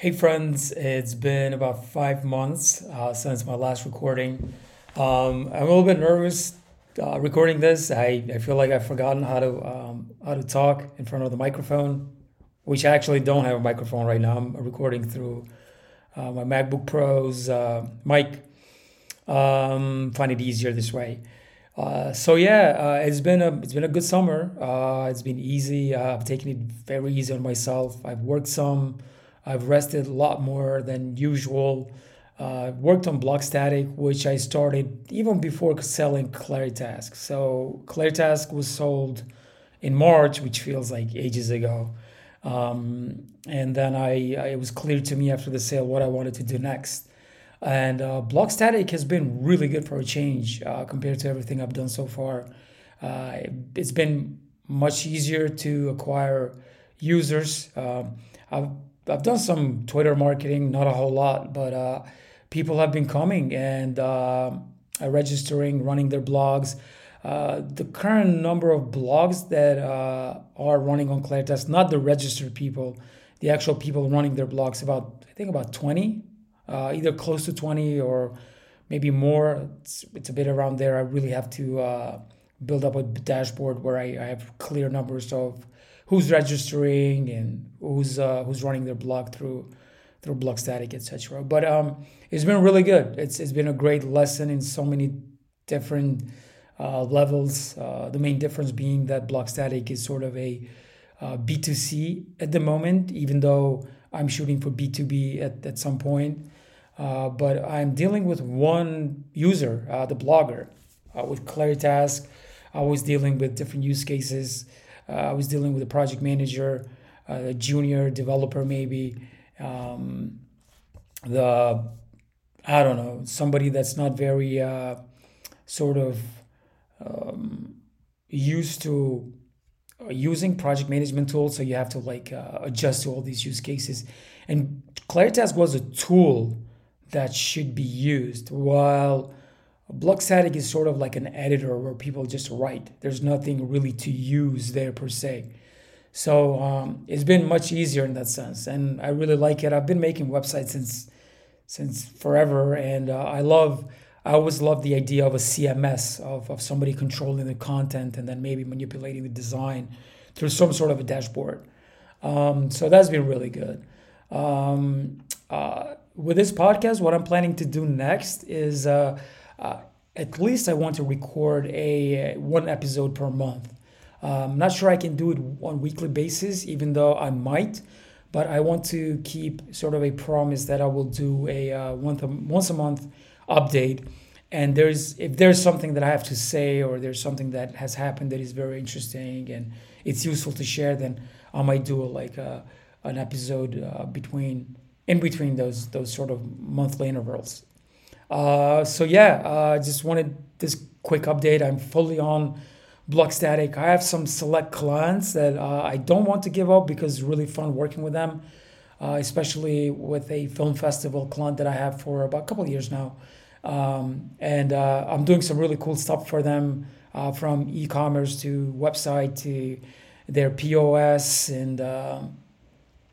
Hey friends, it's been about five months uh, since my last recording. Um, I'm a little bit nervous uh, recording this. I, I feel like I've forgotten how to um, how to talk in front of the microphone, which I actually don't have a microphone right now. I'm recording through uh, my MacBook Pro's uh, mic. Um, find it easier this way. Uh, so yeah, uh, it's been a it's been a good summer. It's been easy. I've taken it very easy on myself. I've worked some. I've rested a lot more than usual. Uh, worked on Blogstatic, which I started even before selling Claritask. So Claritask was sold in March, which feels like ages ago. Um, and then I, I, it was clear to me after the sale what I wanted to do next. And uh, Blogstatic has been really good for a change uh, compared to everything I've done so far. Uh, it's been much easier to acquire users. Um, I've I've done some Twitter marketing, not a whole lot, but uh, people have been coming and uh, registering, running their blogs. Uh, the current number of blogs that uh, are running on Claritask, not the registered people, the actual people running their blogs, about I think about 20, uh, either close to 20 or maybe more. It's, it's a bit around there. I really have to uh, build up a dashboard where I, I have clear numbers of who's registering and who's uh, who's running their blog through through Blogstatic, etc. But um, it's been really good. It's it's been a great lesson in so many different uh, levels. Uh, the main difference being that Blogstatic is sort of a uh, B2C at the moment, even though I'm shooting for B2B at, at some point. Uh, but I'm dealing with one user, uh, the blogger. With Claritask, I was dealing with different use cases. Uh, I was dealing with a project manager, uh, a junior developer, maybe. Um, the I don't know somebody that's not very uh, sort of um, used to using project management tools, so you have to like uh, adjust to all these use cases. And Claritask was a tool that should be used, while Blogstatic is sort of like an editor where people just write. There's nothing really to use there per se. So um, it's been much easier in that sense, and I really like it. I've been making websites since since forever, and uh, I love. I always love the idea of a CMS of, of somebody controlling the content and then maybe manipulating the design through some sort of a dashboard. Um, so that's been really good. Um, uh, with this podcast, what I'm planning to do next is. Uh, uh, at least I want to record a one episode per month. I'm um, not sure I can do it on weekly basis, even though I might. But I want to keep sort of a promise that I will do a uh, once a, once a month update. And there's if there's something that I have to say or there's something that has happened that is very interesting and it's useful to share, then I might do like a, uh, an episode uh, between in between those those sort of monthly intervals. Uh, so yeah, uh, I uh, just wanted this quick update. I'm fully on Blogstatic. I have some select clients that uh, I don't want to give up because it's really fun working with them, uh, especially with a film festival client that I have for about a couple of years now. Um, and I'm doing some really cool stuff for them from e-commerce to website to their POS and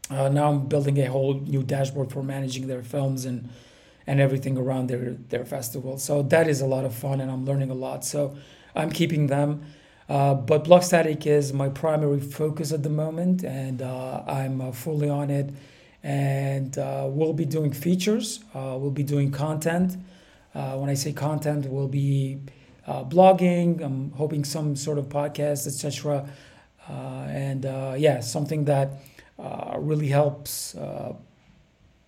uh, now I'm building a whole new dashboard for managing their films and and everything around their their festival. So that is a lot of fun, and I'm learning a lot. So I'm keeping them. Uh, but Blogstatic is my primary focus at the moment, and uh, I'm uh, fully on it. And uh, we'll be doing features. Uh, we'll be doing content. Uh, when I say content, we'll be blogging. I'm hoping some sort of podcast, etc. and yeah, something that really helps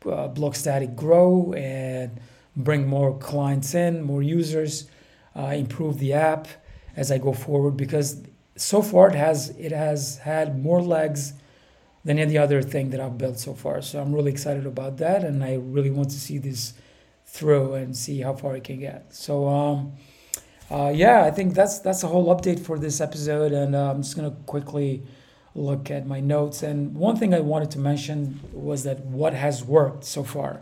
uh, Blogstatic grow and bring more clients in, more users, uh, improve the app as I go forward because so far it has it has had more legs than any other thing that I've built so far. So I'm really excited about that, and I really want to see this through and see how far it can get. So um, uh, yeah, I think that's that's a whole update for this episode, and uh, I'm just gonna quickly look at my notes. And one thing I wanted to mention was that what has worked so far.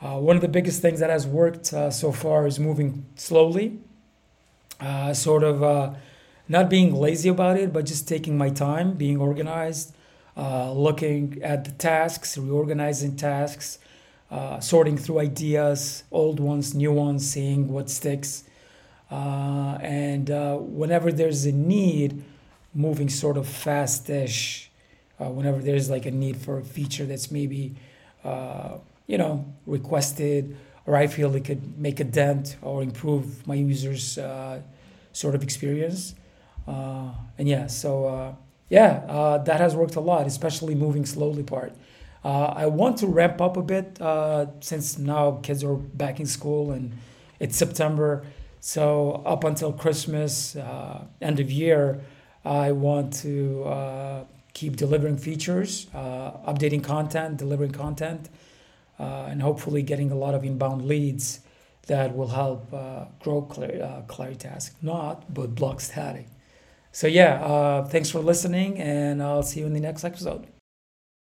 Uh, one of the biggest things that has worked uh, so far is moving slowly, uh, sort of uh, not being lazy about it, but just taking my time, being organized, uh, looking at the tasks, reorganizing tasks, uh, sorting through ideas, old ones, new ones, seeing what sticks. And whenever there's a need, moving sort of fast-ish. Uh, whenever there's like a need for a feature that's maybe, uh, you know, requested, or I feel it could make a dent or improve my users' uh, sort of experience. Uh, and yeah, so yeah, that has worked a lot, especially moving slowly part. Uh, I want to ramp up a bit uh, since now kids are back in school and it's September. So up until Christmas, uh, end of year, I want to uh, keep delivering features, uh, updating content, delivering content, uh, and hopefully getting a lot of inbound leads that will help grow Clar- Claritask. Not, but Blogstatic. So yeah, thanks for listening, and I'll see you in the next episode.